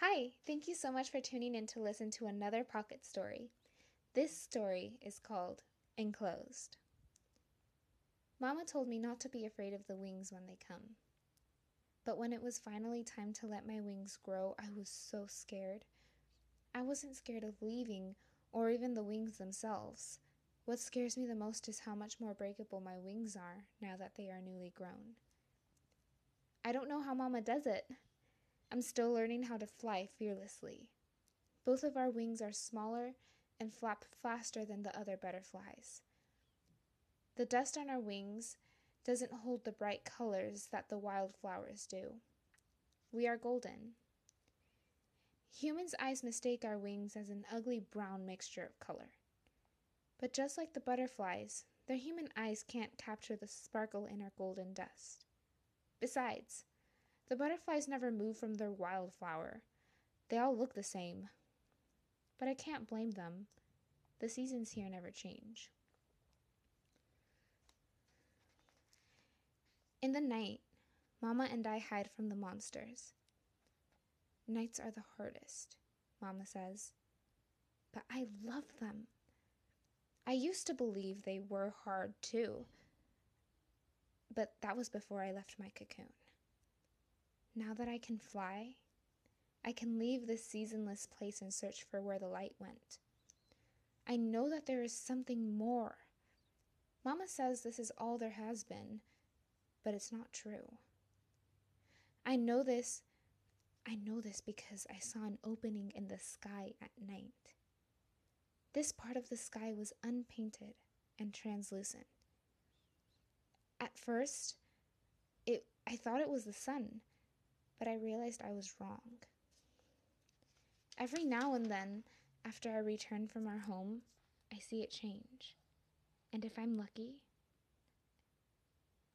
Hi, thank you so much for tuning in to listen to another pocket story. This story is called Enclosed. Mama told me not to be afraid of the wings when they come. But when it was finally time to let my wings grow, I was so scared. I wasn't scared of leaving or even the wings themselves. What scares me the most is how much more breakable my wings are now that they are newly grown. I don't know how Mama does it. I'm still learning how to fly fearlessly. Both of our wings are smaller and flap faster than the other butterflies. The dust on our wings doesn't hold the bright colors that the wildflowers do. We are golden. Humans' eyes mistake our wings as an ugly brown mixture of color. But just like the butterflies, their human eyes can't capture the sparkle in our golden dust. Besides, the butterflies never move from their wildflower. They all look the same. But I can't blame them. The seasons here never change. In the night, Mama and I hide from the monsters. Nights are the hardest, Mama says. But I love them. I used to believe they were hard too. But that was before I left my cocoon. Now that I can fly, I can leave this seasonless place and search for where the light went. I know that there is something more. Mama says this is all there has been, but it's not true. I know this. I know this because I saw an opening in the sky at night. This part of the sky was unpainted and translucent. At first, it I thought it was the sun, but I realized I was wrong. Every now and then, after I return from our home, I see it change. And if I'm lucky,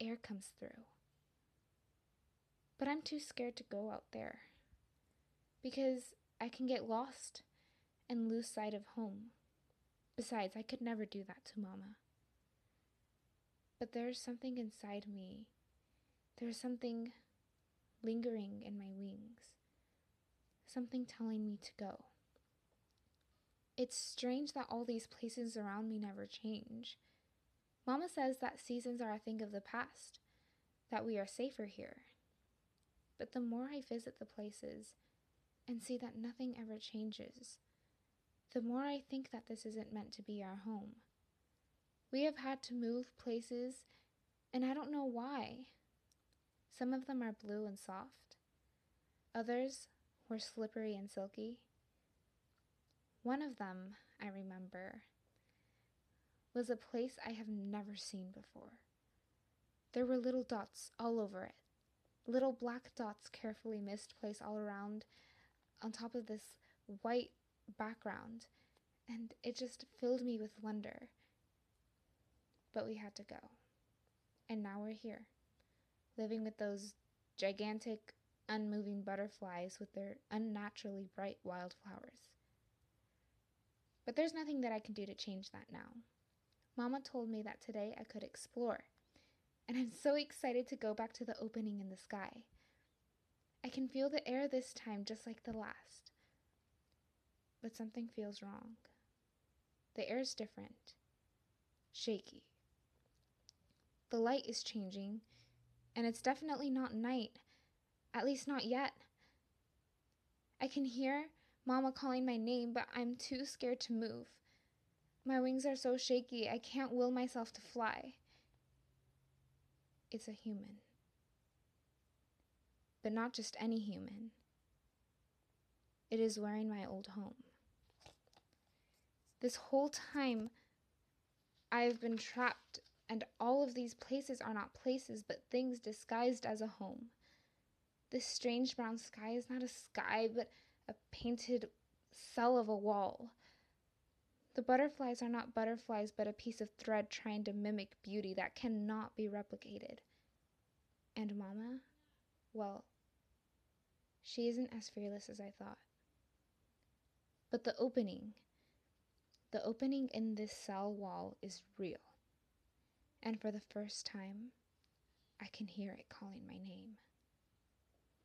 air comes through. But I'm too scared to go out there because I can get lost and lose sight of home. Besides, I could never do that to Mama. But there's something inside me. There's something lingering in my wings, something telling me to go. It's strange that all these places around me never change. Mama says that seasons are a thing of the past, that we are safer here. But the more I visit the places and see that nothing ever changes, the more I think that this isn't meant to be our home. We have had to move places, and I don't know why. Some of them are blue and soft. Others were slippery and silky. One of them, I remember, was a place I have never seen before. There were little dots all over it, little black dots carefully misplaced all around on top of this white background, and it just filled me with wonder. But we had to go, and now we're here living with those gigantic, unmoving butterflies with their unnaturally bright wildflowers. But there's nothing that I can do to change that now. Mama told me that today I could explore, and I'm so excited to go back to the opening in the sky. I can feel the air this time just like the last. But something feels wrong. The air is different, shaky. The light is changing, and it's definitely not night. At least not yet. I can hear Mama calling my name, but I'm too scared to move. My wings are so shaky, I can't will myself to fly. It's a human. But not just any human. It is wearing my old home. This whole time, I've been trapped and all of these places are not places, but things disguised as a home. This strange brown sky is not a sky, but a painted cell of a wall. The butterflies are not butterflies, but a piece of thread trying to mimic beauty that cannot be replicated. And Mama? Well, she isn't as fearless as I thought. But the opening, the opening in this cell wall is real and for the first time, I can hear it calling my name.